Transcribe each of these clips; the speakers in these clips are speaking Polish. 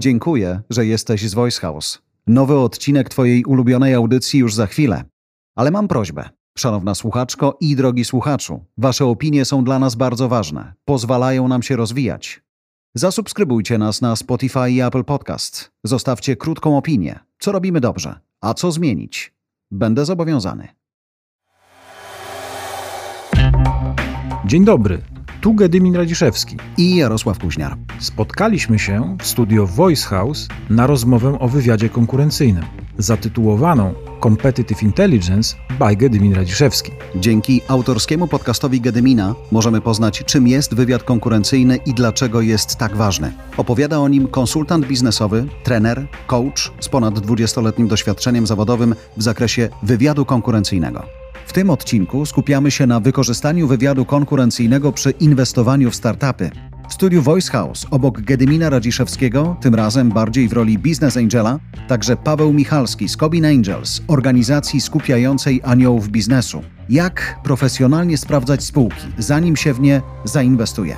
Dziękuję, że jesteś z Voice House. Nowy odcinek Twojej ulubionej audycji już za chwilę. Ale mam prośbę. Szanowna słuchaczko i drogi słuchaczu, Wasze opinie są dla nas bardzo ważne. Pozwalają nam się rozwijać. Zasubskrybujcie nas na Spotify i Apple Podcast. Zostawcie krótką opinię. Co robimy dobrze, a co zmienić? Będę zobowiązany. Dzień dobry, tu Gedymin Radziszewski. I Jarosław Kuźniar. Spotkaliśmy się w studio Voice House na rozmowę o wywiadzie konkurencyjnym, zatytułowaną Competitive Intelligence by Gedymin Radziszewski. Dzięki autorskiemu podcastowi Gedymina możemy poznać, czym jest wywiad konkurencyjny i dlaczego jest tak ważny. Opowiada o nim konsultant biznesowy, trener, coach z ponad 20-letnim doświadczeniem zawodowym w zakresie wywiadu konkurencyjnego. W tym odcinku skupiamy się na wykorzystaniu wywiadu konkurencyjnego przy inwestowaniu w startupy. W studiu Voice House obok Gedymina Radziszewskiego, tym razem bardziej w roli Business Angela, także Paweł Michalski z Cobin Angels, organizacji skupiającej aniołów biznesu. Jak profesjonalnie sprawdzać spółki, zanim się w nie zainwestuje?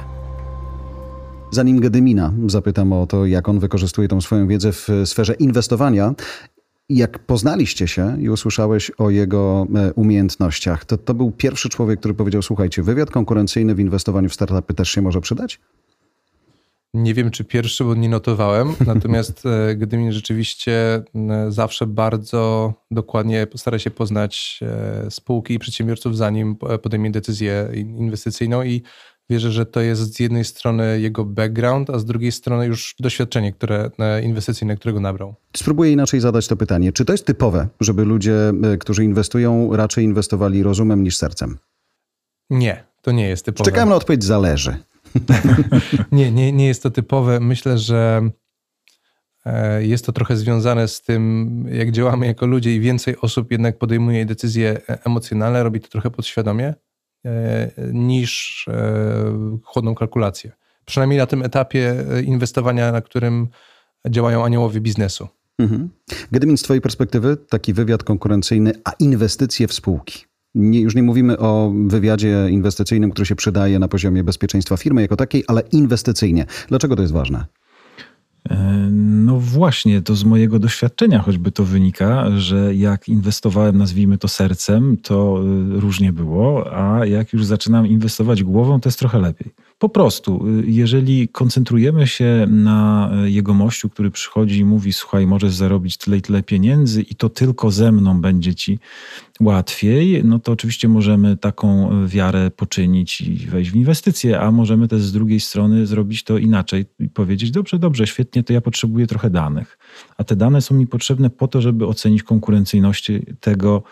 Zanim Gedymina zapytam o to, jak on wykorzystuje tą swoją wiedzę w sferze inwestowania, jak poznaliście się i usłyszałeś o jego e, umiejętnościach, to to był pierwszy człowiek, który powiedział: Słuchajcie, wywiad konkurencyjny w inwestowaniu w startupy też się może przydać? Nie wiem, czy pierwszy, bo nie notowałem. Natomiast e, Gdymin rzeczywiście zawsze bardzo dokładnie stara się poznać e, spółki i przedsiębiorców, zanim podejmie decyzję inwestycyjną i wierzę, że to jest z jednej strony jego background, a z drugiej strony już doświadczenie które, e, inwestycyjne, którego nabrał. Spróbuję inaczej zadać to pytanie. Czy to jest typowe, żeby ludzie, e, którzy inwestują, raczej inwestowali rozumem niż sercem? Nie, to nie jest typowe. Czekałem na odpowiedź zależy. nie, nie, nie jest to typowe. Myślę, że e, jest to trochę związane z tym, jak działamy jako ludzie i więcej osób jednak podejmuje decyzje emocjonalne, robi to trochę podświadomie. E, niż e, chłodną kalkulację. Przynajmniej na tym etapie e, inwestowania, na którym działają aniołowie biznesu. Mhm. Gedymin, z Twojej perspektywy taki wywiad konkurencyjny, a inwestycje w spółki. Nie, już nie mówimy o wywiadzie inwestycyjnym, który się przydaje na poziomie bezpieczeństwa firmy jako takiej, ale inwestycyjnie. Dlaczego to jest ważne? No właśnie, to z mojego doświadczenia choćby to wynika, że jak inwestowałem, nazwijmy to sercem, to y, różnie było, a jak już zaczynam inwestować głową, to jest trochę lepiej. Po prostu, y, jeżeli koncentrujemy się na y, jegomościu, który przychodzi i mówi: Słuchaj, możesz zarobić tyle i tyle pieniędzy, i to tylko ze mną będzie ci łatwiej, no to oczywiście możemy taką wiarę poczynić i wejść w inwestycje, a możemy też z drugiej strony zrobić to inaczej i powiedzieć: Dobrze, dobrze, świetnie, to ja potrzebuję trochę danych. A te dane są mi potrzebne po to, żeby ocenić konkurencyjność tego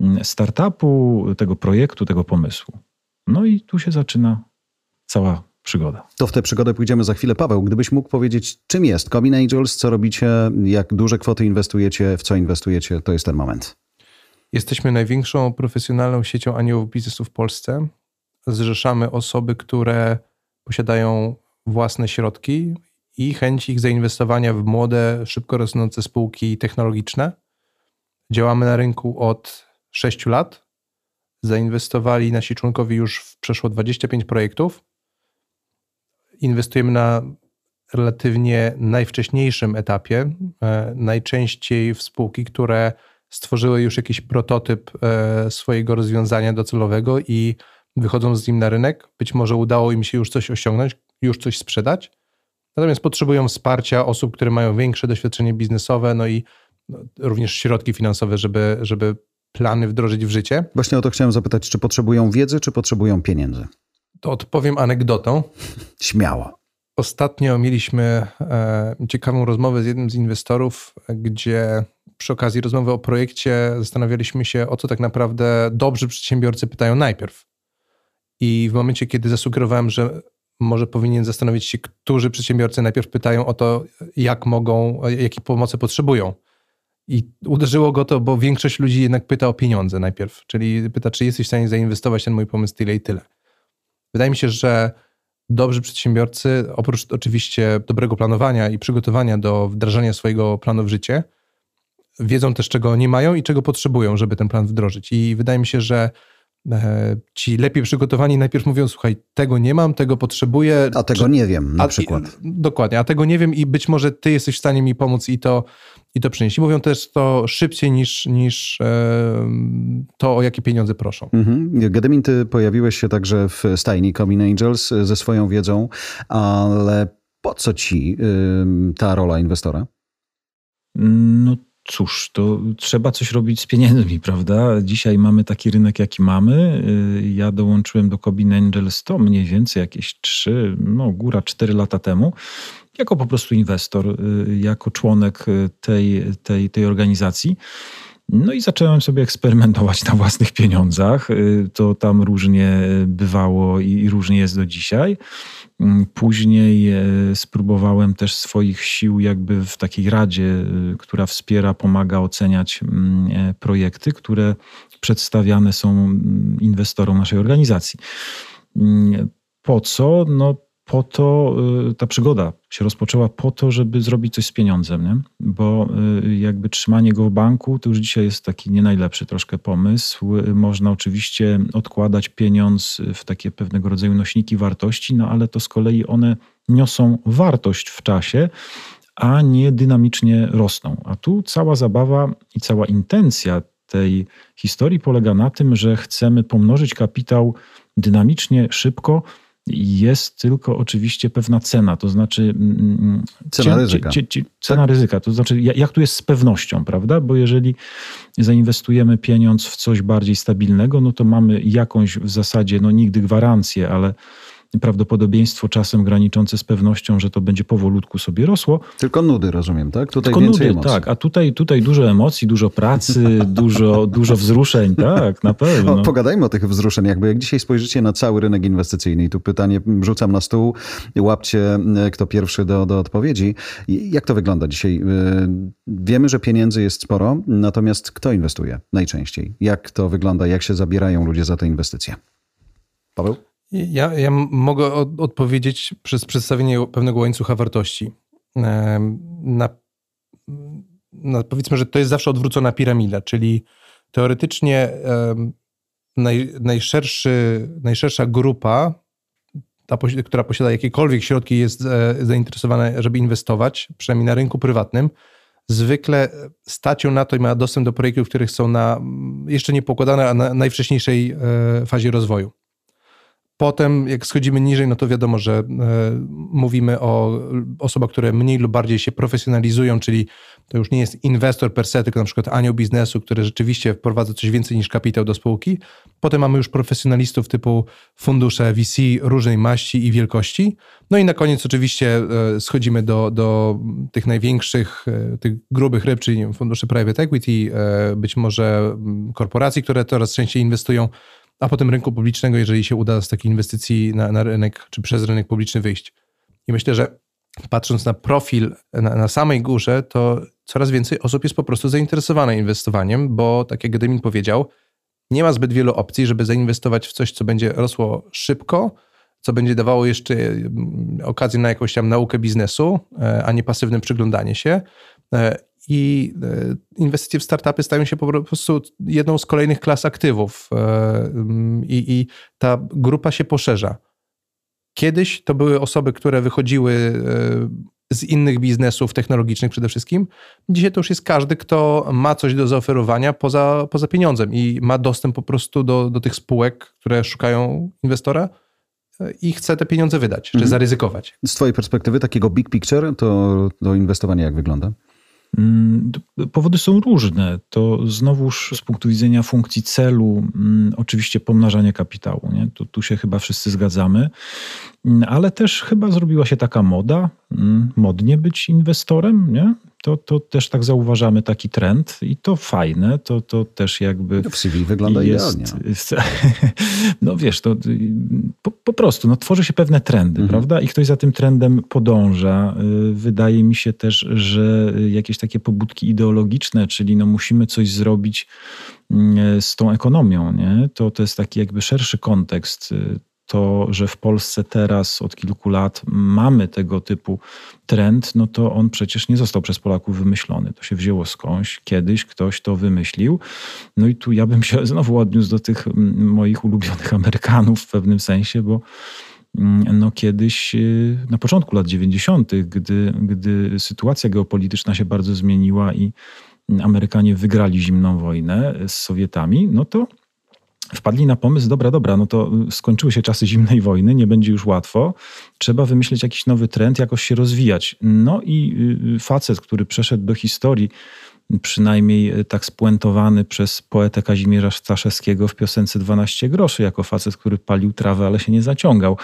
mm, startupu, tego projektu, tego pomysłu. No i tu się zaczyna cała przygoda. To w tę przygodę pójdziemy za chwilę. Paweł, gdybyś mógł powiedzieć, czym jest Combin Angels, co robicie, jak duże kwoty inwestujecie, w co inwestujecie, to jest ten moment. Jesteśmy największą profesjonalną siecią aniołów biznesu w Polsce. Zrzeszamy osoby, które posiadają własne środki i chęć ich zainwestowania w młode, szybko rosnące spółki technologiczne. Działamy na rynku od 6 lat zainwestowali nasi członkowie już w przeszło 25 projektów. Inwestujemy na relatywnie najwcześniejszym etapie, e, najczęściej w spółki, które stworzyły już jakiś prototyp e, swojego rozwiązania docelowego i wychodzą z nim na rynek. Być może udało im się już coś osiągnąć, już coś sprzedać. Natomiast potrzebują wsparcia osób, które mają większe doświadczenie biznesowe, no i no, również środki finansowe, żeby, żeby plany wdrożyć w życie. Właśnie o to chciałem zapytać, czy potrzebują wiedzy, czy potrzebują pieniędzy? To odpowiem anegdotą. Śmiało. Ostatnio mieliśmy e, ciekawą rozmowę z jednym z inwestorów, gdzie przy okazji rozmowy o projekcie zastanawialiśmy się, o co tak naprawdę dobrzy przedsiębiorcy pytają najpierw. I w momencie, kiedy zasugerowałem, że może powinien zastanowić się, którzy przedsiębiorcy najpierw pytają o to, jak mogą, jakiej pomocy potrzebują i uderzyło go to, bo większość ludzi jednak pyta o pieniądze najpierw, czyli pyta, czy jesteś w stanie zainwestować ten mój pomysł tyle i tyle. Wydaje mi się, że dobrzy przedsiębiorcy, oprócz oczywiście dobrego planowania i przygotowania do wdrażania swojego planu w życie, wiedzą też, czego nie mają i czego potrzebują, żeby ten plan wdrożyć. I wydaje mi się, że e, ci lepiej przygotowani najpierw mówią, słuchaj, tego nie mam, tego potrzebuję. A tego czy, nie wiem, na a, przykład. I, dokładnie, a tego nie wiem i być może ty jesteś w stanie mi pomóc i to, i to przynieść. I mówią też to szybciej niż, niż e, to, o jakie pieniądze proszą. Mhm. Gedemin, ty pojawiłeś się także w stajni Comin Angels ze swoją wiedzą, ale po co ci y, ta rola inwestora? No cóż, to trzeba coś robić z pieniędzmi, prawda? Dzisiaj mamy taki rynek, jaki mamy. Y, ja dołączyłem do Cobin Angels to mniej więcej jakieś 3, no góra 4 lata temu. Jako po prostu inwestor, y, jako członek y, tej, tej, tej organizacji. No i zacząłem sobie eksperymentować na własnych pieniądzach. To tam różnie bywało i różnie jest do dzisiaj. Mm, później e, spróbowałem też swoich sił jakby w takiej radzie, która wspiera, pomaga oceniać mm, e, projekty, które przedstawiane są mm, inwestorom naszej organizacji. Po co? No po to y, ta przygoda się rozpoczęła po to, żeby zrobić coś z pieniądzem, nie? bo y, jakby trzymanie go w banku to już dzisiaj jest taki nie najlepszy troszkę pomysł. Można oczywiście odkładać pieniądz w takie pewnego rodzaju nośniki wartości, no ale to z kolei one niosą wartość w czasie, a nie dynamicznie rosną. A tu cała zabawa i cała intencja tej historii polega na tym, że chcemy pomnożyć kapitał dynamicznie, szybko, jest tylko oczywiście pewna cena, to znaczy. Mm, mm, cena ryzyka. Cie, cena tak? ryzyka, to znaczy, jak tu jest z pewnością, prawda? Bo jeżeli zainwestujemy pieniądz w coś bardziej stabilnego, no to mamy jakąś w zasadzie, no nigdy gwarancję, ale prawdopodobieństwo czasem graniczące z pewnością, że to będzie powolutku sobie rosło. Tylko nudy, rozumiem, tak? Tutaj Tylko nudy, emocji. tak. A tutaj, tutaj dużo emocji, dużo pracy, dużo, dużo wzruszeń, tak, na pewno. O, pogadajmy o tych wzruszeniach, bo jak dzisiaj spojrzycie na cały rynek inwestycyjny i tu pytanie rzucam na stół, łapcie e, kto pierwszy do, do odpowiedzi. Jak to wygląda dzisiaj? E, wiemy, że pieniędzy jest sporo, natomiast kto inwestuje najczęściej? Jak to wygląda? Jak się zabierają ludzie za te inwestycje? Paweł? Ja, ja mogę od, odpowiedzieć przez przedstawienie pewnego łańcucha wartości. Na, na, powiedzmy, że to jest zawsze odwrócona piramida, czyli teoretycznie naj, najszerszy, najszersza grupa, ta, która posiada jakiekolwiek środki, jest e, zainteresowana, żeby inwestować, przynajmniej na rynku prywatnym, zwykle stać ją na to i ma dostęp do projektów, które są na jeszcze nie pokładane, a na najwcześniejszej e, fazie rozwoju. Potem, jak schodzimy niżej, no to wiadomo, że e, mówimy o osobach, które mniej lub bardziej się profesjonalizują, czyli to już nie jest inwestor per se, tylko na przykład anioł biznesu, który rzeczywiście wprowadza coś więcej niż kapitał do spółki. Potem mamy już profesjonalistów typu fundusze VC różnej maści i wielkości. No i na koniec oczywiście e, schodzimy do, do tych największych, e, tych grubych ryb, czyli fundusze private equity, być może mm, korporacji, które coraz częściej inwestują a potem rynku publicznego, jeżeli się uda z takiej inwestycji na, na rynek czy przez rynek publiczny wyjść. I myślę, że patrząc na profil na, na, samej górze, to coraz więcej osób jest po prostu zainteresowane inwestowaniem, bo tak jak Gedemin powiedział, nie ma zbyt wielu opcji, żeby zainwestować w coś, co będzie rosło szybko, co będzie dawało jeszcze mm, okazję na jakąś tam naukę biznesu, e, a nie pasywne przyglądanie się. I e, inwestycje w startupy stają się po prostu jedną z kolejnych klas aktywów e, i, i ta grupa się poszerza. Kiedyś to były osoby, które wychodziły e, z innych biznesów technologicznych przede wszystkim. Dzisiaj to już jest każdy, kto ma coś do zaoferowania poza, poza pieniądzem i ma dostęp po prostu do, do tych spółek, które szukają inwestora i chce te pieniądze wydać, czy mhm. zaryzykować. Z Twojej perspektywy takiego big picture, to, to inwestowanie jak wygląda? Mm, powody są różne. To znowuż z punktu widzenia funkcji celu, mm, oczywiście pomnażanie kapitału. Nie? Tu, tu się chyba wszyscy zgadzamy, ale też chyba zrobiła się taka moda, modnie być inwestorem. Nie? To, to też tak zauważamy taki trend i to fajne, to, to też jakby. No w CV wygląda jest, idealnie. No wiesz, to po, po, prostu no, tworzy się pewne trendy, mhm. prawda? I ktoś za tym trendem podąża. Y, wydaje mi się też, że jakieś takie pobudki ideologiczne, czyli no musimy coś zrobić y, z tą ekonomią, nie? To, to jest taki jakby szerszy kontekst. To, że w Polsce teraz od kilku lat mamy tego typu trend, no to on przecież nie został przez Polaków wymyślony. To się wzięło skądś, kiedyś ktoś to wymyślił. No i tu ja bym się znowu odniósł do tych moich ulubionych Amerykanów w pewnym sensie, bo no kiedyś y, na początku lat 90., gdy, gdy sytuacja geopolityczna się bardzo zmieniła i Amerykanie wygrali zimną wojnę z Sowietami, no to wpadli na pomysł, dobra, dobra, no to skończyły się czasy zimnej wojny, nie będzie już łatwo, trzeba wymyślić jakiś nowy trend, jakoś się rozwijać. No i y, facet, który przeszedł do historii, przynajmniej tak spuentowany przez poetę Kazimierza Staszewskiego w piosence 12 groszy, jako facet, który palił trawę, ale się nie zaciągał.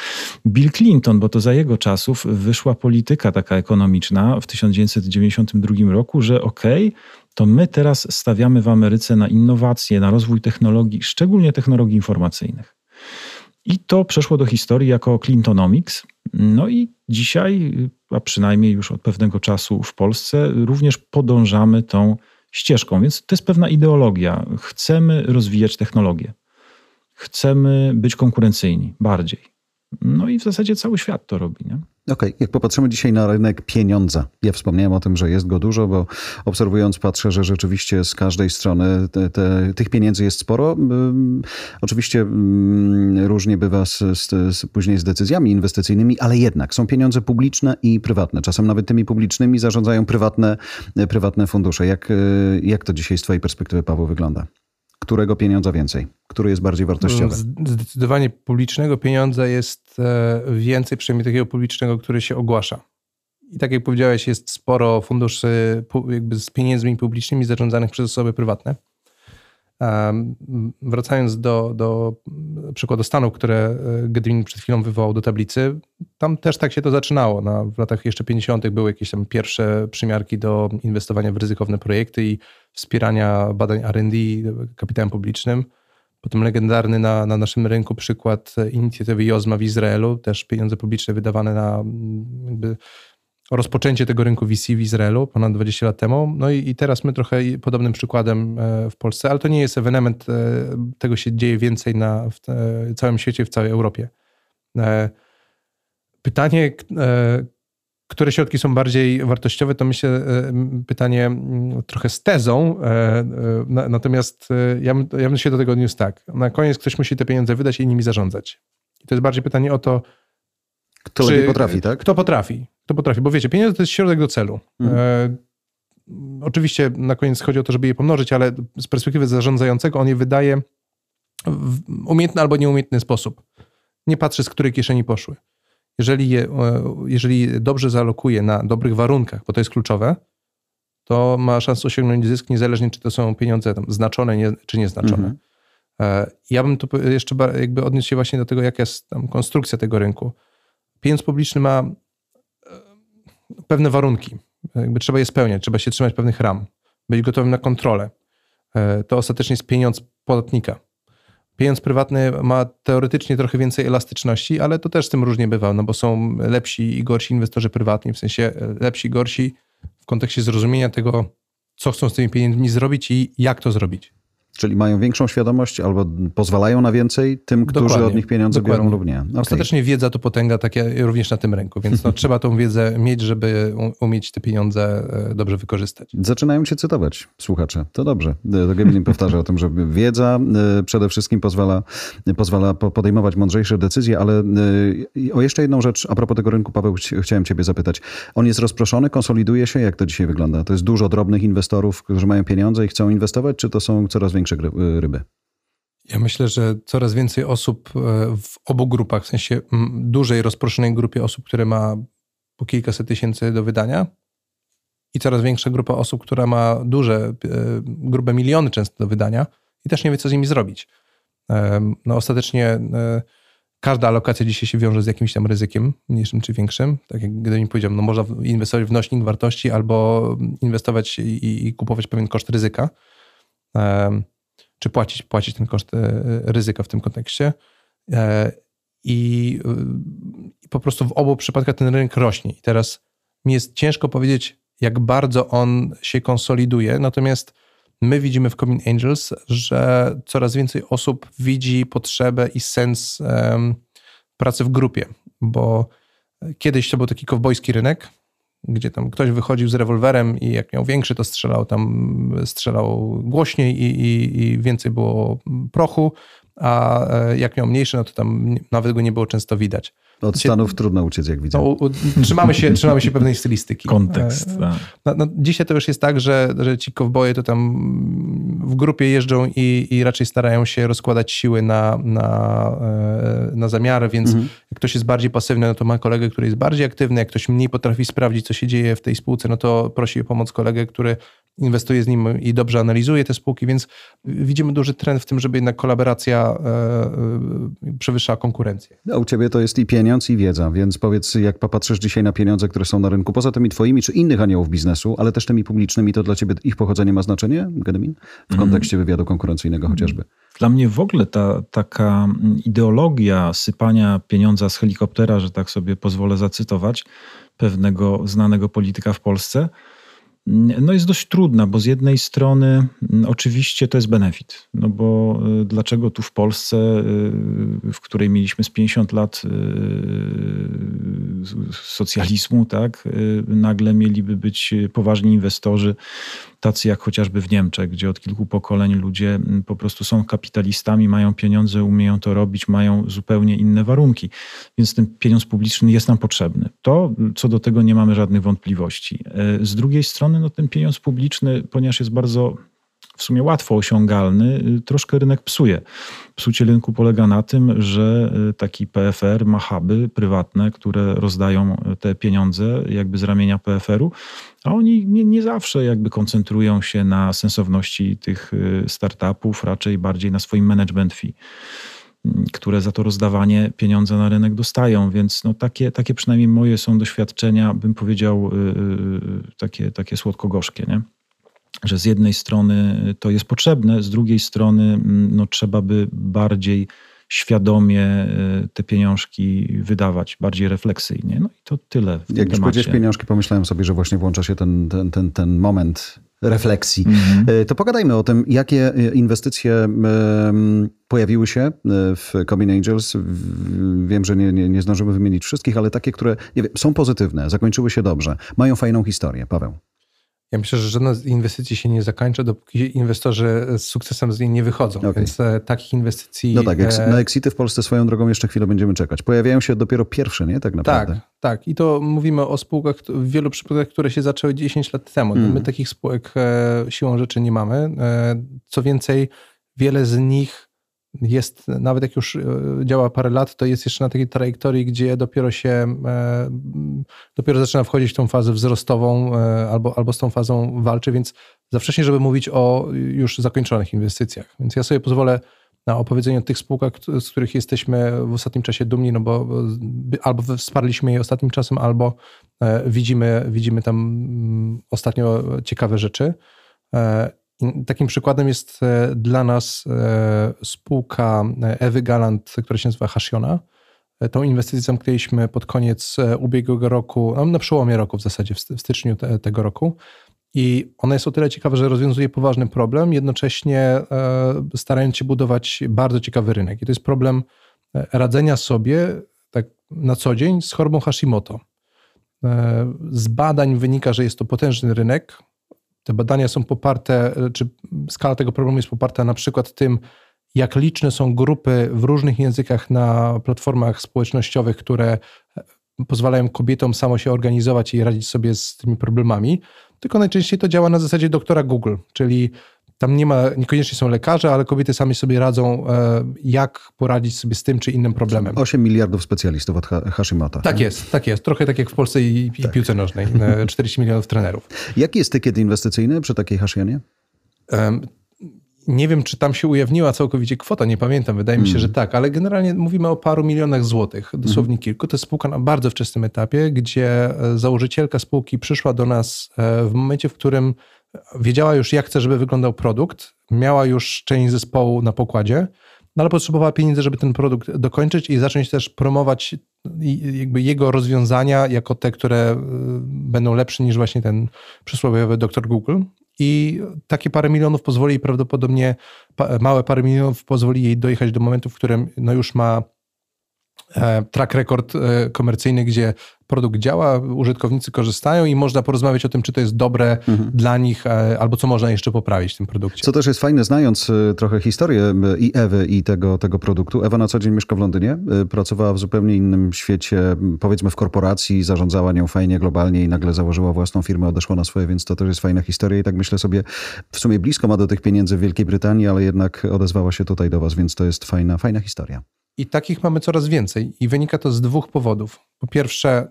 Bill Clinton, bo to za jego czasów wyszła polityka taka ekonomiczna w 1992 roku, że okej, okay, to my teraz stawiamy w Ameryce na innowacje, na rozwój technologii, szczególnie technologii informacyjnych. I to przeszło do historii jako Clintonomics. No i dzisiaj, a przynajmniej już od pewnego czasu w Polsce, również podążamy tą ścieżką. Więc to jest pewna ideologia. Chcemy rozwijać technologię. Chcemy być konkurencyjni bardziej. No i w zasadzie cały świat to robi. Nie? Okej, okay. jak popatrzymy dzisiaj na rynek pieniądza, ja wspomniałem o tym, że jest go dużo, bo obserwując patrzę, że rzeczywiście z każdej strony te, te, tych pieniędzy jest sporo. Oczywiście różnie bywa z, z, z, później z decyzjami inwestycyjnymi, ale jednak są pieniądze publiczne i prywatne. Czasem nawet tymi publicznymi zarządzają prywatne, prywatne fundusze. Jak, jak to dzisiaj z twojej perspektywy, Paweł, wygląda? Którego pieniądza więcej? Który jest bardziej wartościowy? Zdecydowanie publicznego pieniądza jest e, więcej, przynajmniej takiego publicznego, który się ogłasza. I tak jak powiedziałeś, jest sporo funduszy jakby z pieniędzmi publicznymi zarządzanych przez osoby prywatne. Wracając do, do przykładu Stanów, które e, Gedwin przed chwilą wywołał do tablicy, tam też tak się to zaczynało. No, w latach jeszcze 50. były jakieś tam pierwsze przymiarki do inwestowania w ryzykowne projekty i wspierania badań RD kapitałem publicznym. Potem legendarny na, na naszym rynku przykład inicjatywy Jozma w Izraelu, też pieniądze publiczne wydawane na jakby rozpoczęcie tego rynku VC w Izraelu ponad 20 lat temu. No i, i, teraz my trochę podobnym przykładem e, w Polsce, ale to nie jest ewenement, e, tego się dzieje więcej na w całym świecie, w całej Europie. E, pytanie, które środki są bardziej wartościowe, to myślę pytanie trochę z tezą, natomiast ja bym, ja bym się do tego odniósł tak. Na koniec ktoś musi te pieniądze wydać i nimi zarządzać. I to jest bardziej pytanie o to, kto czy, potrafi, tak? Kto potrafi. Kto potrafi, bo wiecie, pieniądze to jest środek do celu. Mhm. E, oczywiście na koniec chodzi o to, żeby je pomnożyć, ale z perspektywy zarządzającego on je wydaje w umiejętny albo nieumiejętny sposób. Nie patrzy, z której kieszeni poszły. Jeżeli je, e, jeżeli dobrze zalokuje na dobrych warunkach, bo to jest kluczowe, to ma szansę osiągnąć zysk, niezależnie czy to są pieniądze tam znaczone nie, czy nieznaczone. Mhm. E, ja bym tu jeszcze jakby odniósł się właśnie do tego, jaka jest tam konstrukcja tego rynku pieniądz publiczny ma e, pewne warunki. Jakby trzeba je spełniać, trzeba się trzymać pewnych ram, być gotowym na kontrolę. E, to ostatecznie jest pieniądz podatnika. Pieniądz prywatny ma teoretycznie trochę więcej elastyczności, ale to też z tym różnie bywa, no bo są lepsi i gorsi inwestorzy prywatni, w sensie e, lepsi i gorsi w kontekście zrozumienia tego, co chcą z tymi pieniędzmi zrobić i jak to zrobić. Czyli mają większą świadomość albo pozwalają na więcej tym, którzy dokładnie, od nich pieniądze dokładnie. biorą lub nie. Okay. Ostatecznie wiedza to potęga takie również na tym rynku, więc no, trzeba tą wiedzę mieć, żeby umieć te pieniądze e, dobrze wykorzystać. Zaczynają cię cytować słuchacze. To dobrze. To Gemini powtarza o tym, że wiedza e, przede wszystkim pozwala, pozwala podejmować mądrzejsze decyzje, ale e, o jeszcze jedną rzecz a propos tego rynku, Paweł, chciałem ciebie zapytać. On jest rozproszony, konsoliduje się? Jak to dzisiaj wygląda? To jest dużo drobnych inwestorów, którzy mają pieniądze i chcą inwestować, czy to są coraz większe większe ryby? Ja myślę, że coraz więcej osób e, w obu grupach, w sensie dużej, rozproszonej grupie osób, które ma po kilkaset tysięcy do wydania i coraz większa grupa osób, która ma duże, e, grube miliony często do wydania i też nie wie, co z nimi zrobić. E, no ostatecznie każda alokacja dzisiaj się wiąże z jakimś tam ryzykiem, mniejszym czy większym. Tak jak gdybym powiedział, no można inwestować w nośnik wartości albo inwestować i, i kupować pewien koszt ryzyka czy płacić, płacić ten koszt e, ryzyka w tym kontekście. E, I, I po prostu w obu przypadkach ten rynek rośnie. I teraz mi jest ciężko powiedzieć, jak bardzo on się konsoliduje, natomiast my widzimy w Comin Angels, że coraz więcej osób widzi potrzebę i sens um, pracy w grupie, bo kiedyś to był taki kowbojski rynek, gdzie tam ktoś wychodził z rewolwerem i jak miał większy, to strzelał tam, strzelał głośniej i, i, i więcej było prochu, a e, jak miał mniejszy, no to tam nawet go nie było często widać. Od Stanów trudno uciec, jak widzę. No, trzymamy, się, trzymamy się pewnej stylistyki. Kontekst, e, tak. No, no, dzisiaj to już jest tak, że, że ci kowboje to tam w grupie jeżdżą i, i raczej starają się rozkładać siły na, na, e, na zamiary, więc mhm. jak ktoś jest bardziej pasywny, no to ma kolegę, który jest bardziej aktywny, jak ktoś mniej potrafi sprawdzić, co się dzieje w tej spółce, no to prosi o pomoc kolegę, który inwestuje z nim i dobrze analizuje te spółki, więc widzimy duży trend w tym, żeby jednak kolaboracja e, e, przewyższała konkurencję. A u ciebie to jest i pieniądz, i wiedza, więc powiedz, jak popatrzysz dzisiaj na pieniądze, które są na rynku, poza tymi twoimi czy innych aniołów biznesu, ale też tymi publicznymi, to dla ciebie ich pochodzenie ma znaczenie, Gedemin? W mhm. kontekście wywiadu konkurencyjnego chociażby. Dla mnie w ogóle ta taka ideologia sypania pieniądza z helikoptera, że tak sobie pozwolę zacytować, pewnego znanego polityka w Polsce, no jest dość trudna, bo z jednej strony mm, oczywiście to jest benefit, no bo y, dlaczego tu w Polsce, y, w której mieliśmy z 50 lat y, socjalizmu, tak, nagle mieliby być poważni inwestorzy, tacy jak chociażby w Niemczech, gdzie od kilku pokoleń ludzie po prostu są kapitalistami, mają pieniądze, umieją to robić, mają zupełnie inne warunki. Więc ten pieniądz publiczny jest nam potrzebny. To, co do tego nie mamy żadnych wątpliwości. E, z drugiej strony, no, ten pieniądz publiczny, ponieważ jest bardzo w sumie łatwo osiągalny, y, troszkę rynek psuje. Psucie rynku polega na tym, że y, taki PFR ma huby prywatne, które rozdają y, te pieniądze jakby z ramienia PFR-u, a oni nie, nie zawsze jakby koncentrują się na sensowności tych startupów, raczej bardziej na swoim management fee mm, które za to rozdawanie pieniądze na rynek dostają, więc no takie, takie przynajmniej moje są doświadczenia, bym powiedział, yy, takie, takie słodko-gorzkie. Nie? Że z jednej strony to jest potrzebne, z drugiej strony mm, no, trzeba by bardziej świadomie y, te pieniążki wydawać, bardziej refleksyjnie. No i to tyle w Jak już powiedziałeś pieniążki, pomyślałem sobie, że właśnie włącza się ten, ten, ten, ten moment refleksji. Mm -hmm. To pogadajmy o tym, jakie y, inwestycje pojawiły się w Combin Angels. Wiem, że nie, nie, nie zdążymy wymienić wszystkich, ale takie, które wiem, są pozytywne, zakończyły się dobrze, mają fajną historię. Paweł. Ja myślę, że żadna z inwestycji się nie zakończy, dopóki inwestorzy z sukcesem z niej nie wychodzą. Okay. Więc e, takich inwestycji. No tak, e, na exity w Polsce swoją drogą jeszcze chwilę będziemy czekać. Pojawiają się dopiero pierwsze, nie? Tak naprawdę. Tak, tak. I to mówimy o spółkach w wielu przypadkach, które się zaczęły 10 lat temu. Mm. My takich spółek e, siłą rzeczy nie mamy. Co więcej, wiele z nich jest, nawet jak już e, działa parę lat, to jest jeszcze na takiej trajektorii, gdzie dopiero się, e, dopiero zaczyna wchodzić w tą fazę wzrostową e, albo, albo z tą fazą walczy, więc za wcześnie, żeby mówić o już zakończonych inwestycjach. Więc ja sobie pozwolę na opowiedzenie o tych spółkach, z których jesteśmy w ostatnim czasie dumni, no bo albo wsparliśmy je ostatnim czasem, albo widzimy, widzimy tam mm, ostatnio ciekawe rzeczy. Takim przykładem jest e, dla nas e, spółka e, Ewy Galant, która się nazywa Hasiona. Tą inwestycję zamknęliśmy pod koniec ubiegłego roku, no, na przełomie roku w zasadzie, w styczniu te, tego roku. I ona jest o tyle ciekawa, że rozwiązuje poważny problem, jednocześnie starając się budować bardzo ciekawy rynek. I to jest problem radzenia sobie tak na co dzień z chorobą Hashimoto. Z badań wynika, że jest to potężny rynek, te badania są poparte, czy skala tego problemu jest poparta na przykład tym, jak liczne są grupy w różnych językach na platformach społecznościowych, które pozwalają kobietom samo się organizować i radzić sobie z tymi problemami. Tylko najczęściej to działa na zasadzie doktora Google, czyli tam nie ma, niekoniecznie są lekarze, ale kobiety same sobie radzą, e, jak poradzić sobie z tym czy innym problemem. 8 miliardów specjalistów od Hashimota. Tak jest, tak jest. Trochę tak jak w Polsce i, i tak. piłce nożnej. 40 milionów trenerów. Jaki jest tykiet inwestycyjny przy takiej Hashionie? Um, nie wiem, czy tam się ujawniła całkowicie kwota, nie pamiętam, wydaje mi się, mm. że tak, ale generalnie mówimy o paru milionach złotych, dosłownie mm. kilku. To jest spółka na bardzo wczesnym etapie, gdzie e, założycielka spółki przyszła do nas e, w momencie, w którym wiedziała już, jak chce, żeby wyglądał produkt, miała już część zespołu na pokładzie, no ale potrzebowała pieniędzy, żeby ten produkt dokończyć i zacząć też promować jakby jego rozwiązania jako te, które y, będą lepsze niż właśnie ten przysłowiowy doktor Google. I takie parę milionów pozwoli prawdopodobnie, małe parę milionów pozwoli jej dojechać do momentu, w którym no już ma track record komercyjny, gdzie produkt działa, użytkownicy korzystają i można porozmawiać o tym, czy to jest dobre mhm. dla nich, e, albo co można jeszcze poprawić w tym produkcie. Co też jest fajne, znając e, trochę historię i Ewy, i tego, tego produktu. Ewa na co dzień mieszka w Londynie, e, pracowała w zupełnie innym świecie, powiedzmy w korporacji, zarządzała nią fajnie, globalnie i nagle założyła własną firmę, odeszła na swoje, więc to też jest fajna historia i tak myślę sobie, w sumie blisko ma do tych pieniędzy w Wielkiej Brytanii, ale jednak odezwała się tutaj do was, więc to jest fajna, fajna historia. I takich mamy coraz więcej. I wynika to z dwóch powodów. Po pierwsze,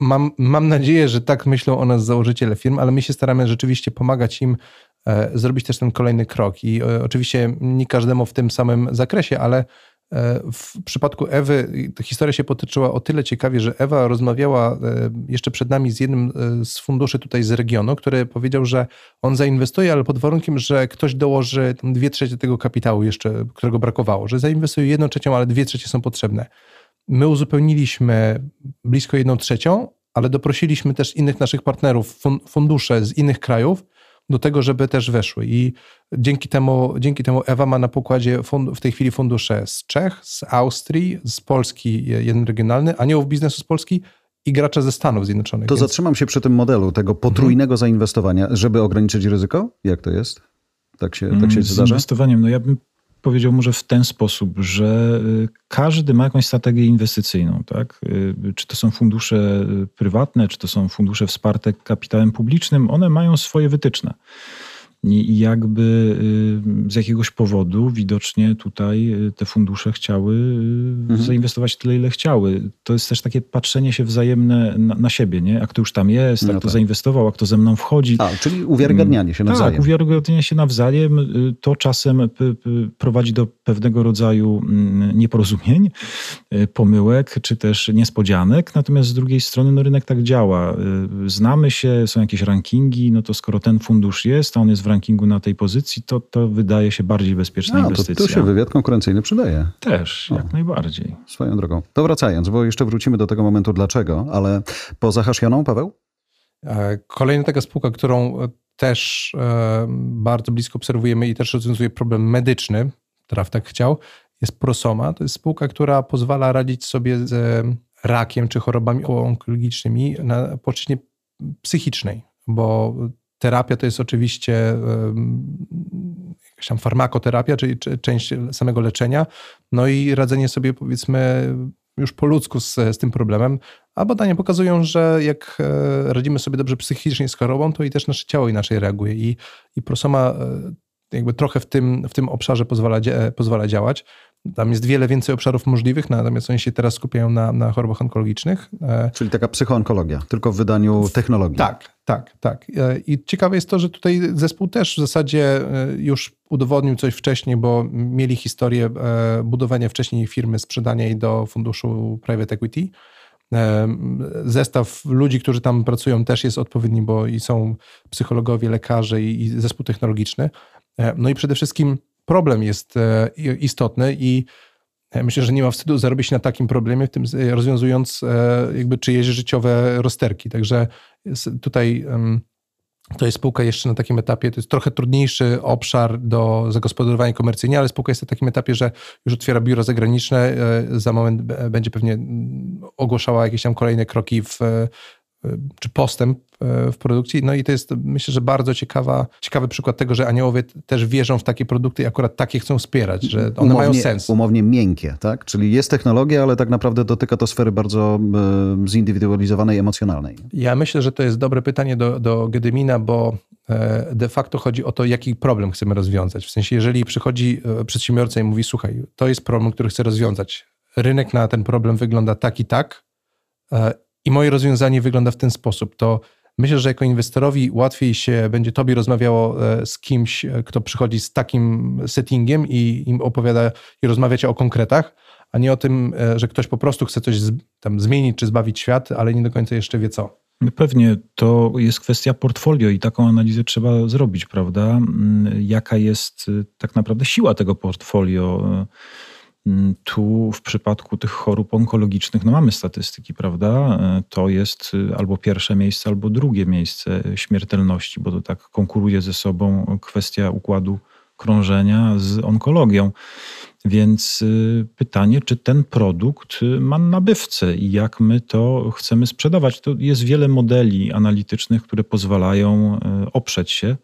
mam, mam nadzieję, że tak myślą o nas założyciele firm, ale my się staramy rzeczywiście pomagać im e, zrobić też ten kolejny krok. I e, oczywiście nie każdemu w tym samym zakresie, ale w przypadku Ewy historia się potyczyła o tyle ciekawie, że Ewa rozmawiała e, jeszcze przed nami z jednym e, z funduszy tutaj z regionu, który powiedział, że on zainwestuje, ale pod warunkiem, że ktoś dołoży dwie trzecie tego kapitału jeszcze, którego brakowało, że zainwestuje jedną trzecią, ale dwie trzecie są potrzebne. My uzupełniliśmy blisko jedną trzecią, ale doprosiliśmy też innych naszych partnerów, fundusze z innych krajów, do tego, żeby też weszły. I dzięki temu, dzięki temu Ewa ma na pokładzie fund, w tej chwili fundusze z Czech, z Austrii, z Polski jeden regionalny, aniołów biznesu z Polski i gracza ze Stanów Zjednoczonych. To więc... zatrzymam się przy tym modelu tego potrójnego mhm. zainwestowania, żeby ograniczyć ryzyko? Jak to jest? Tak się, tak się mm, zdarza? Z inwestowaniem, no ja bym powiedział może w ten sposób, że y, każdy ma jakąś strategię inwestycyjną. Tak? Y, czy to są fundusze y, prywatne, czy to są fundusze wsparte kapitałem publicznym, one mają swoje wytyczne. I jakby y, z jakiegoś powodu widocznie tutaj y, te fundusze chciały y, mhm. zainwestować tyle, ile chciały. To jest też takie patrzenie się wzajemne na, na siebie, nie? A kto już tam jest, no a kto tak. zainwestował, a kto ze mną wchodzi. A, czyli uwiarygadnianie się nawzajem. Tak, uwiarygadnianie się nawzajem. To czasem prowadzi do pewnego rodzaju mm, nieporozumień, pomyłek, czy też niespodzianek. Natomiast z drugiej strony no, rynek tak działa. Znamy się, są jakieś rankingi, no to skoro ten fundusz jest, a on jest w rankingu na tej pozycji, to, to wydaje się bardziej bezpieczna no, inwestycja. To, tu się wywiad konkurencyjny przydaje. Też, jak najbardziej. Swoją drogą. To wracając, bo jeszcze wrócimy do tego momentu dlaczego, ale poza Haszioną, Paweł? E, kolejna taka spółka, którą też e, bardzo blisko obserwujemy i też rozwiązuje problem medyczny, traf tak chciał, jest Prosoma. To jest spółka, która pozwala radzić sobie z rakiem czy chorobami onkologicznymi na płaszczyźnie psychicznej, bo terapia to jest oczywiście jakaś tam farmakoterapia, czyli część samego leczenia, no i radzenie sobie powiedzmy już po ludzku z, z tym problemem, a badania pokazują, że jak e, radzimy sobie dobrze psychicznie z chorobą, to i też nasze ciało inaczej reaguje. I, i prosoma e, jakby trochę w tym, w tym obszarze pozwala, pozwala działać. Tam jest wiele więcej obszarów możliwych, natomiast oni się teraz skupiają na, na chorobach onkologicznych. E, Czyli taka psychoonkologia, tylko w wydaniu technologii. Tak, tak, tak. E, I ciekawe jest to, że tutaj zespół też w zasadzie e, już udowodnił coś wcześniej, bo mieli historię budowania wcześniej firmy, sprzedania jej do funduszu private equity. Zestaw ludzi, którzy tam pracują, też jest odpowiedni, bo i są psychologowie, lekarze i, i zespół technologiczny. No i przede wszystkim problem jest e, istotny i e, myślę, że nie ma wstydu zarobić na takim problemie, w tym e, rozwiązując jakby czyjeś życiowe rozterki. Także tutaj to jest spółka jeszcze na takim etapie, to jest trochę trudniejszy obszar do zagospodarowania komercyjnie, ale spółka jest na takim etapie, że już otwiera biuro zagraniczne, za moment będzie pewnie ogłaszała jakieś tam kolejne kroki w czy postęp e, w produkcji. No i to jest myślę, że bardzo ciekawa, ciekawy przykład tego, że aniołowie też wierzą w takie produkty i akurat takie chcą wspierać, że one umownie, mają sens. Umownie miękkie, tak? Czyli jest technologia, ale tak naprawdę dotyka to sfery bardzo e, zindywidualizowanej, emocjonalnej. Ja myślę, że to jest dobre pytanie do, do Gedymina, bo e, de facto chodzi o to, jaki problem chcemy rozwiązać. W sensie, jeżeli przychodzi przedsiębiorca i mówi, słuchaj, to jest problem, który chcę rozwiązać. Rynek na ten problem wygląda tak i tak i moje rozwiązanie wygląda w ten sposób. To myślę, że jako inwestorowi łatwiej się będzie tobie rozmawiało e, z kimś, e, kto przychodzi z takim settingiem i im opowiada i rozmawiacie o konkretach, a nie o tym, e, że ktoś po prostu chce coś tam zmienić czy zbawić świat, ale nie do końca jeszcze wie co. No pewnie to jest kwestia portfolio i taką analizę trzeba zrobić, prawda? Mm, jaka jest tak naprawdę siła tego portfolio? Mm, tu w przypadku tych chorób onkologicznych, no mamy statystyki, prawda? E, to jest y, albo pierwsze miejsce, albo drugie miejsce śmiertelności, bo to tak konkuruje ze sobą kwestia układu krążenia z onkologią. Więc y, pytanie, czy ten produkt y, ma nabywcę i jak my to chcemy sprzedawać. To jest wiele modeli analitycznych, które pozwalają oprzeć się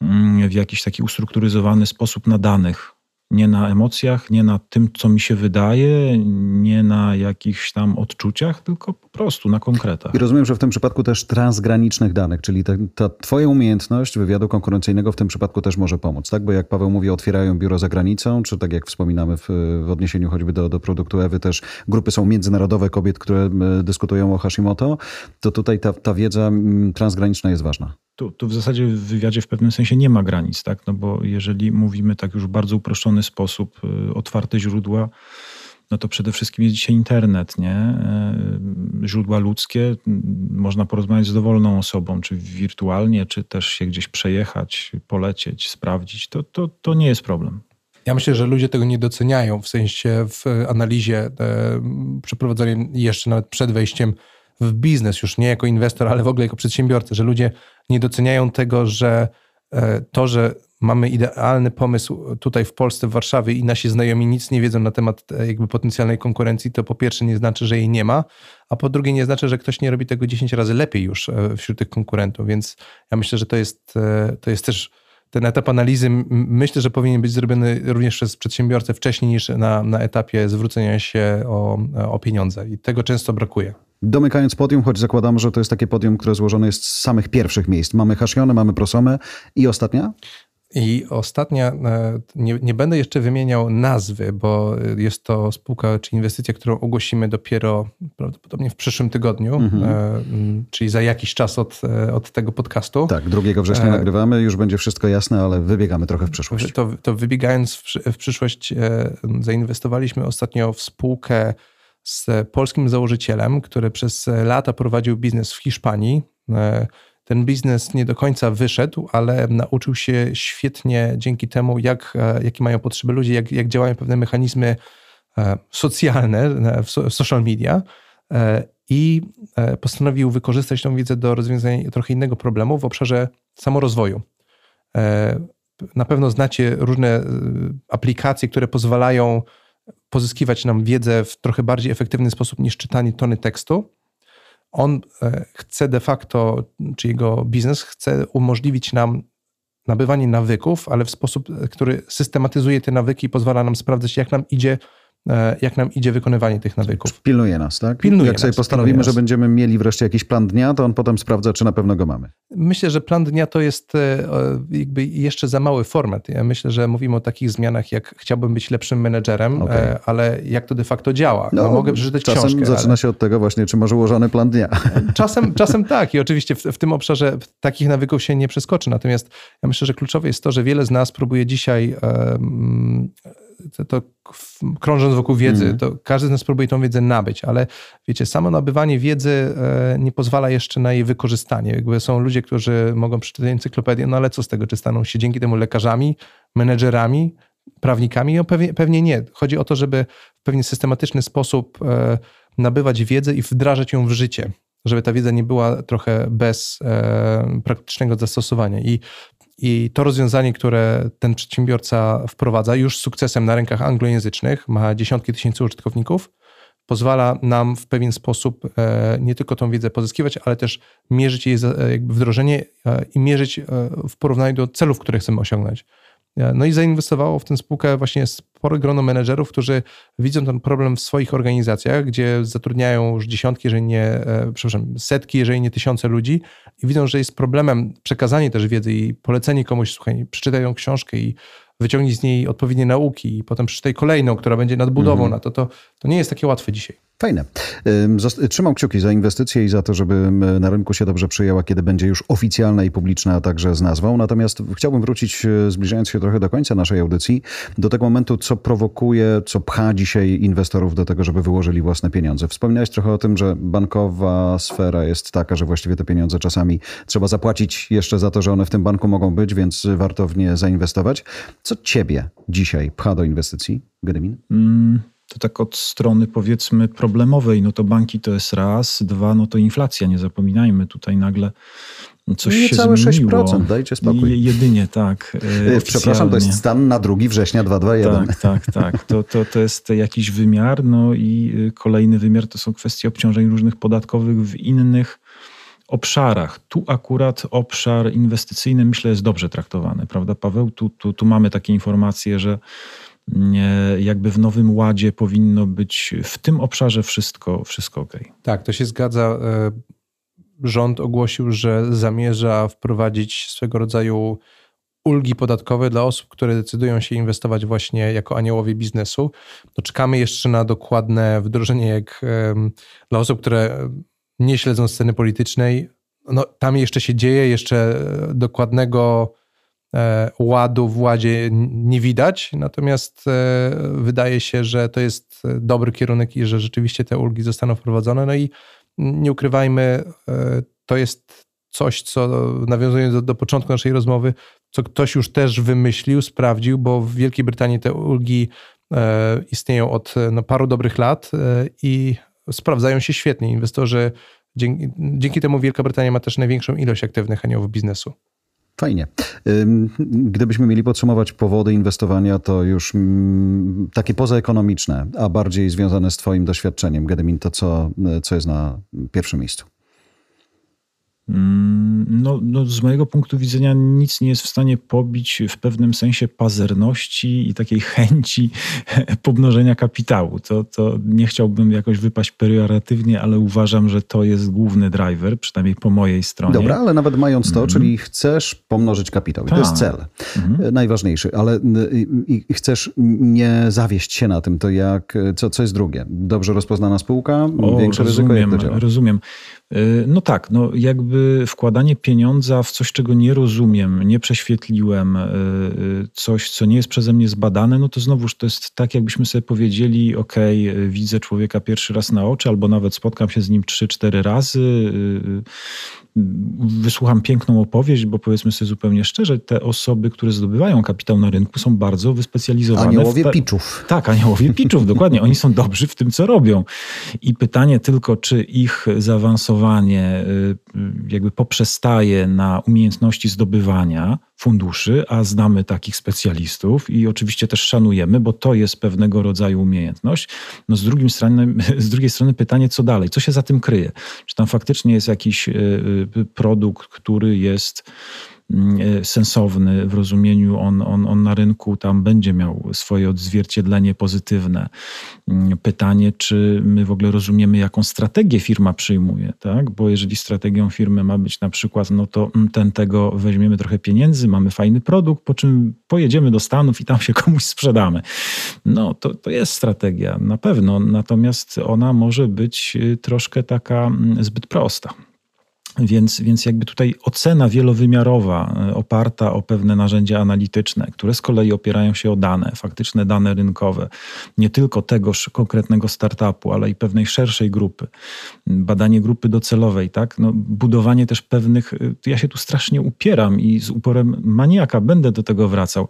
mm, w jakiś taki ustrukturyzowany sposób na danych nie na emocjach, nie na tym, co mi się wydaje, nie na jakichś tam odczuciach, tylko po prostu na konkretach. I rozumiem, że w tym przypadku też transgranicznych danych, czyli ta, ta twoja umiejętność wywiadu konkurencyjnego w tym przypadku też może pomóc, tak? Bo jak Paweł mówi, otwierają biuro za granicą, czy tak jak wspominamy w, w odniesieniu choćby do, do produktu Ewy, też grupy są międzynarodowe kobiet, które dyskutują o Hashimoto, to tutaj ta, ta wiedza transgraniczna jest ważna tu, tu w zasadzie w wywiadzie w pewnym sensie nie ma granic, tak? No bo jeżeli mówimy tak już w bardzo uproszczony sposób, y, otwarte źródła, no to przede wszystkim jest dzisiaj internet, nie? Y, źródła ludzkie, można porozmawiać z dowolną osobą, czy wirtualnie, czy też się gdzieś przejechać, polecieć, sprawdzić. To, to, to nie jest problem. Ja myślę, że ludzie tego nie doceniają, w sensie w analizie e, przeprowadzonej jeszcze nawet przed wejściem w biznes, już nie jako inwestor, ale w ogóle jako przedsiębiorca, że ludzie nie doceniają tego, że e, to, że mamy idealny pomysł tutaj w Polsce, w Warszawie i nasi znajomi nic nie wiedzą na temat e, jakby potencjalnej konkurencji, to po pierwsze nie znaczy, że jej nie ma, a po drugie nie znaczy, że ktoś nie robi tego 10 razy lepiej już e, wśród tych konkurentów, więc ja myślę, że to jest, to jest też ten etap analizy myślę, że powinien być zrobiony również przez przedsiębiorcę wcześniej niż na, na etapie zwrócenia się o, o pieniądze i tego często brakuje. Domykając podium, choć zakładam, że to jest takie podium, które złożone jest z samych pierwszych miejsc. Mamy Hashionę, mamy Prosomę i ostatnia? I ostatnia, e, nie, nie, będę jeszcze wymieniał nazwy, bo jest to spółka czy inwestycja, którą ogłosimy dopiero prawdopodobnie w przyszłym tygodniu, mhm. e, czyli za jakiś czas od, e, od tego podcastu. Tak, 2 września e, nagrywamy, już będzie wszystko jasne, ale wybiegamy trochę w przyszłość. To, to wybiegając w, w przyszłość, e, zainwestowaliśmy ostatnio w spółkę z polskim założycielem, który przez lata prowadził biznes w Hiszpanii. E, ten biznes nie do końca wyszedł, ale nauczył się świetnie dzięki temu, jak, e, jakie mają potrzeby ludzie, jak, jak działają pewne mechanizmy e, socjalne w social media i postanowił wykorzystać tą wiedzę do rozwiązania trochę innego problemu w obszarze samorozwoju. Na pewno znacie różne aplikacje, które pozwalają pozyskiwać nam wiedzę w trochę bardziej efektywny sposób niż czytanie tony tekstu. On e, chce de facto, czy jego biznes chce umożliwić nam nabywanie nawyków, ale w sposób, e, który systematyzuje te nawyki i pozwala nam sprawdzać, jak nam idzie jak nam idzie wykonywanie tych nawyków. Pilnuje nas, tak? Pilnuje jak sobie postanowimy, że będziemy mieli wreszcie jakiś plan dnia, to on potem sprawdza, czy na pewno go mamy. Myślę, że plan dnia to jest e, jakby jeszcze za mały format. Ja myślę, że mówimy o takich zmianach, jak chciałbym być lepszym menedżerem, okay. E, ale jak to de facto działa? No, no mogę przeczytać czasem książkę. zaczyna ale... się od tego właśnie, czy masz ułożony plan dnia. Czasem, czasem tak i oczywiście w, w tym obszarze takich nawyków się nie przeskoczy. Natomiast ja myślę, że kluczowe jest to, że wiele z nas próbuje dzisiaj um, to, krążąc wokół wiedzy, mm. to każdy z nas próbuje tą wiedzę nabyć, ale wiecie, samo nabywanie wiedzy e, nie pozwala jeszcze na jej wykorzystanie. Jakby są ludzie, którzy mogą przeczytać encyklopedię, no ale co z tego, czy staną się dzięki temu lekarzami, menedżerami, prawnikami? No pewnie, pewnie nie. Chodzi o to, żeby w pewien systematyczny sposób e, nabywać wiedzę i wdrażać ją w życie żeby ta wiedza nie była trochę bez e, praktycznego zastosowania. I i to rozwiązanie, które ten przedsiębiorca wprowadza już z sukcesem na rynkach anglojęzycznych, ma dziesiątki tysięcy użytkowników, pozwala nam w pewien sposób e, nie tylko tą wiedzę pozyskiwać, ale też mierzyć jej jakby wdrożenie e, i mierzyć e, w porównaniu do celów, które chcemy osiągnąć. No i zainwestowało w tę spółkę właśnie spore grono menedżerów, którzy widzą ten problem w swoich organizacjach, gdzie zatrudniają już dziesiątki, jeżeli nie, e, przepraszam, setki, jeżeli nie tysiące ludzi i widzą, że jest problemem przekazanie też wiedzy i polecenie komuś, słuchaj, przeczytaj tą książkę i wyciągnij z niej odpowiednie nauki i potem przeczytaj kolejną, która będzie nadbudową mm. na to, to, to nie jest takie łatwe dzisiaj. Fajne. Trzymam kciuki za inwestycje i za to, żeby na rynku się dobrze przyjęła, kiedy będzie już oficjalna i publiczna, a także z nazwą. Natomiast chciałbym wrócić, e, zbliżając się trochę do końca naszej audycji, do tego momentu, co prowokuje, co pcha dzisiaj inwestorów do tego, żeby wyłożyli własne pieniądze. Wspominałeś trochę o tym, że bankowa sfera jest taka, że właściwie te pieniądze czasami trzeba zapłacić jeszcze za to, że one w tym banku mogą być, więc warto w nie zainwestować. Co ciebie dzisiaj pcha do inwestycji, Gedemin? Mm to tak od strony powiedzmy problemowej, no to banki to jest raz, dwa, no to inflacja, nie zapominajmy, tutaj nagle Coś Nie się całe zmieniło. 6%, dajcie spokój. Je- Jedynie tak. e, E, Przepraszam, to jest stan na 2 września 2021. Tak, tak, tak. To, to, to jest jakiś wymiar, no i y, kolejny wymiar to są kwestie obciążeń różnych podatkowych w innych obszarach. Tu akurat obszar inwestycyjny myślę jest dobrze traktowany, prawda Paweł? Tu, tu, tu mamy takie informacje, że jakby w nowym ładzie powinno być w tym obszarze wszystko, wszystko ok. Tak, to się zgadza. E, Rząd ogłosił, że zamierza wprowadzić swego rodzaju ulgi podatkowe dla osób, które decydują się inwestować właśnie jako aniołowie biznesu. No, czekamy jeszcze na dokładne wdrożenie, jak dla osób, które nie śledzą sceny politycznej. No, tam jeszcze się dzieje, jeszcze e, dokładnego ładu w ładzie nie widać, natomiast e, wydaje się, że to jest e, dobry kierunek i że rzeczywiście te ulgi zostaną wprowadzone. No i nie ukrywajmy, e, to jest coś, co nawiązując do, do początku naszej rozmowy, co ktoś już też wymyślił, sprawdził, bo w Wielkiej Brytanii te ulgi e, istnieją od e, no, paru dobrych lat e, i sprawdzają się świetnie. Inwestorzy, dzięki, dzięki temu Wielka Brytania ma też największą ilość aktywnych aniołów biznesu. Fajnie. Gdybyśmy mieli podsumować powody inwestowania, to już mm, takie pozaekonomiczne, a bardziej związane z Twoim doświadczeniem, Gedemin, to co, co jest na pierwszym miejscu? Mm, No, no, z mojego punktu widzenia nic nie jest w stanie pobić w pewnym sensie pazerności i takiej chęci pomnożenia kapitału. To, to nie chciałbym jakoś wypaść pejoratywnie, ale uważam, że to jest główny driver, przynajmniej po mojej stronie. Dobra, ale nawet mając to, Mhm. czyli chcesz pomnożyć kapitał, i to jest Tak. cel e, najważniejszy, ale i, i chcesz nie zawieść się na tym, to jak, co, co jest drugie? Dobrze rozpoznana spółka, O, większe ryzyko, jak rozumiem, to działa? rozumiem. Y, No tak, no jakby wkładanie pieniądza w coś, czego nie rozumiem, nie prześwietliłem, y, y, coś, co nie jest przeze mnie zbadane, no to znowuż to jest tak, jakbyśmy sobie powiedzieli, ok, widzę człowieka pierwszy raz na oczy, albo nawet spotkam się z nim trzy, cztery razy, wysłucham piękną opowieść, bo powiedzmy sobie zupełnie szczerze, te osoby, które zdobywają kapitał na rynku są bardzo wyspecjalizowane. Aniołowie te- piczów. tak, aniołowie piczów, dokładnie. Oni są dobrzy w tym, co robią. I pytanie tylko, czy ich zaawansowanie y, jakby poprzestaje na umiejętności zdobywania funduszy, a znamy takich specjalistów i oczywiście też szanujemy, bo to jest pewnego rodzaju umiejętność. No z, drugim strony, z drugiej strony pytanie, co dalej? Co się za tym kryje? Czy tam faktycznie jest jakiś y, y, produkt, który jest sensowny w rozumieniu, on, on, on na rynku tam będzie miał swoje odzwierciedlenie pozytywne. Mm, Pytanie, czy my w ogóle rozumiemy, jaką strategię firma przyjmuje, tak? Bo jeżeli strategią firmy ma być na przykład, no to mm, ten tego weźmiemy trochę pieniędzy, mamy fajny produkt, po czym pojedziemy do Stanów i tam się komuś sprzedamy. No, to, to jest strategia, na pewno, natomiast ona może być y, troszkę taka mm, zbyt prosta. Więc, więc jakby tutaj ocena wielowymiarowa, e, oparta o pewne narzędzia analityczne, które z kolei opierają się o dane, faktyczne dane rynkowe, nie tylko tegoż konkretnego startupu, ale i pewnej szerszej grupy, badanie grupy docelowej, tak? No, budowanie też pewnych, y, ja się tu strasznie upieram i z uporem maniaka będę do tego wracał,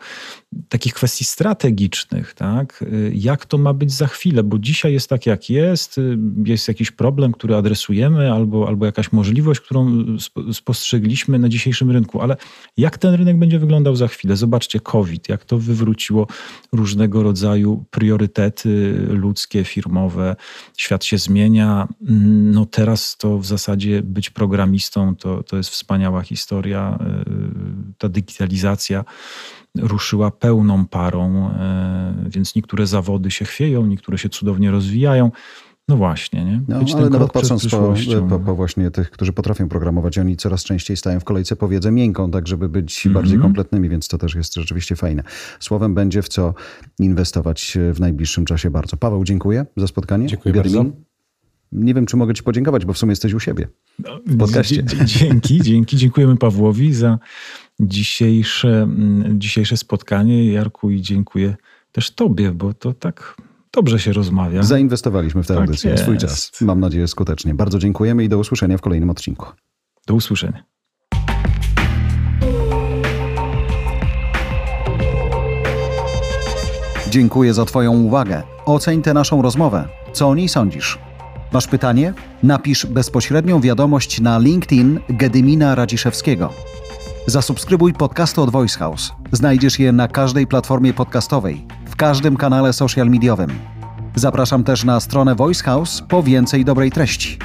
takich kwestii strategicznych, tak? Y, Jak to ma być za chwilę, bo dzisiaj jest tak, jak jest, jest jakiś problem, który adresujemy, albo, albo jakaś możliwość, którą sp- spostrzegliśmy na dzisiejszym rynku, ale jak ten rynek będzie wyglądał za chwilę? Zobaczcie COVID, jak to wywróciło różnego rodzaju priorytety ludzkie, firmowe. Świat się zmienia. No teraz to w zasadzie być programistą to, to jest wspaniała historia. Y, Ta digitalizacja ruszyła pełną parą, y, więc niektóre zawody się chwieją, niektóre się cudownie rozwijają. No właśnie, nie? No, ale nawet patrząc po, po, po właśnie tych, którzy potrafią programować, oni coraz częściej stają w kolejce po wiedzę miękką, tak żeby być Mhm. bardziej kompletnymi, więc to też jest rzeczywiście fajne. Słowem będzie w co inwestować w najbliższym czasie bardzo. Paweł, dziękuję za spotkanie. Dziękuję bardzo. Nie wiem, czy mogę ci podziękować, bo w sumie jesteś u siebie. w podcaście. Dzięki, dzięki. Dziękujemy Pawłowi za dzisiejsze, mm, dzisiejsze spotkanie, Jarku, i dziękuję też Tobie, bo to tak dobrze się rozmawia. Zainwestowaliśmy w tę Tak audycję, swój jest. czas. Mam nadzieję skutecznie. Bardzo dziękujemy i do usłyszenia w kolejnym odcinku. Do usłyszenia. Dziękuję za Twoją uwagę. Oceń tę naszą rozmowę. Co o niej sądzisz? Masz pytanie? Napisz bezpośrednią wiadomość na LinkedIn Gedymina Radziszewskiego. Zasubskrybuj podcasty od Voice House. Znajdziesz je na każdej platformie podcastowej, każdym kanale social mediowym. Zapraszam też na stronę Voice House po więcej dobrej treści.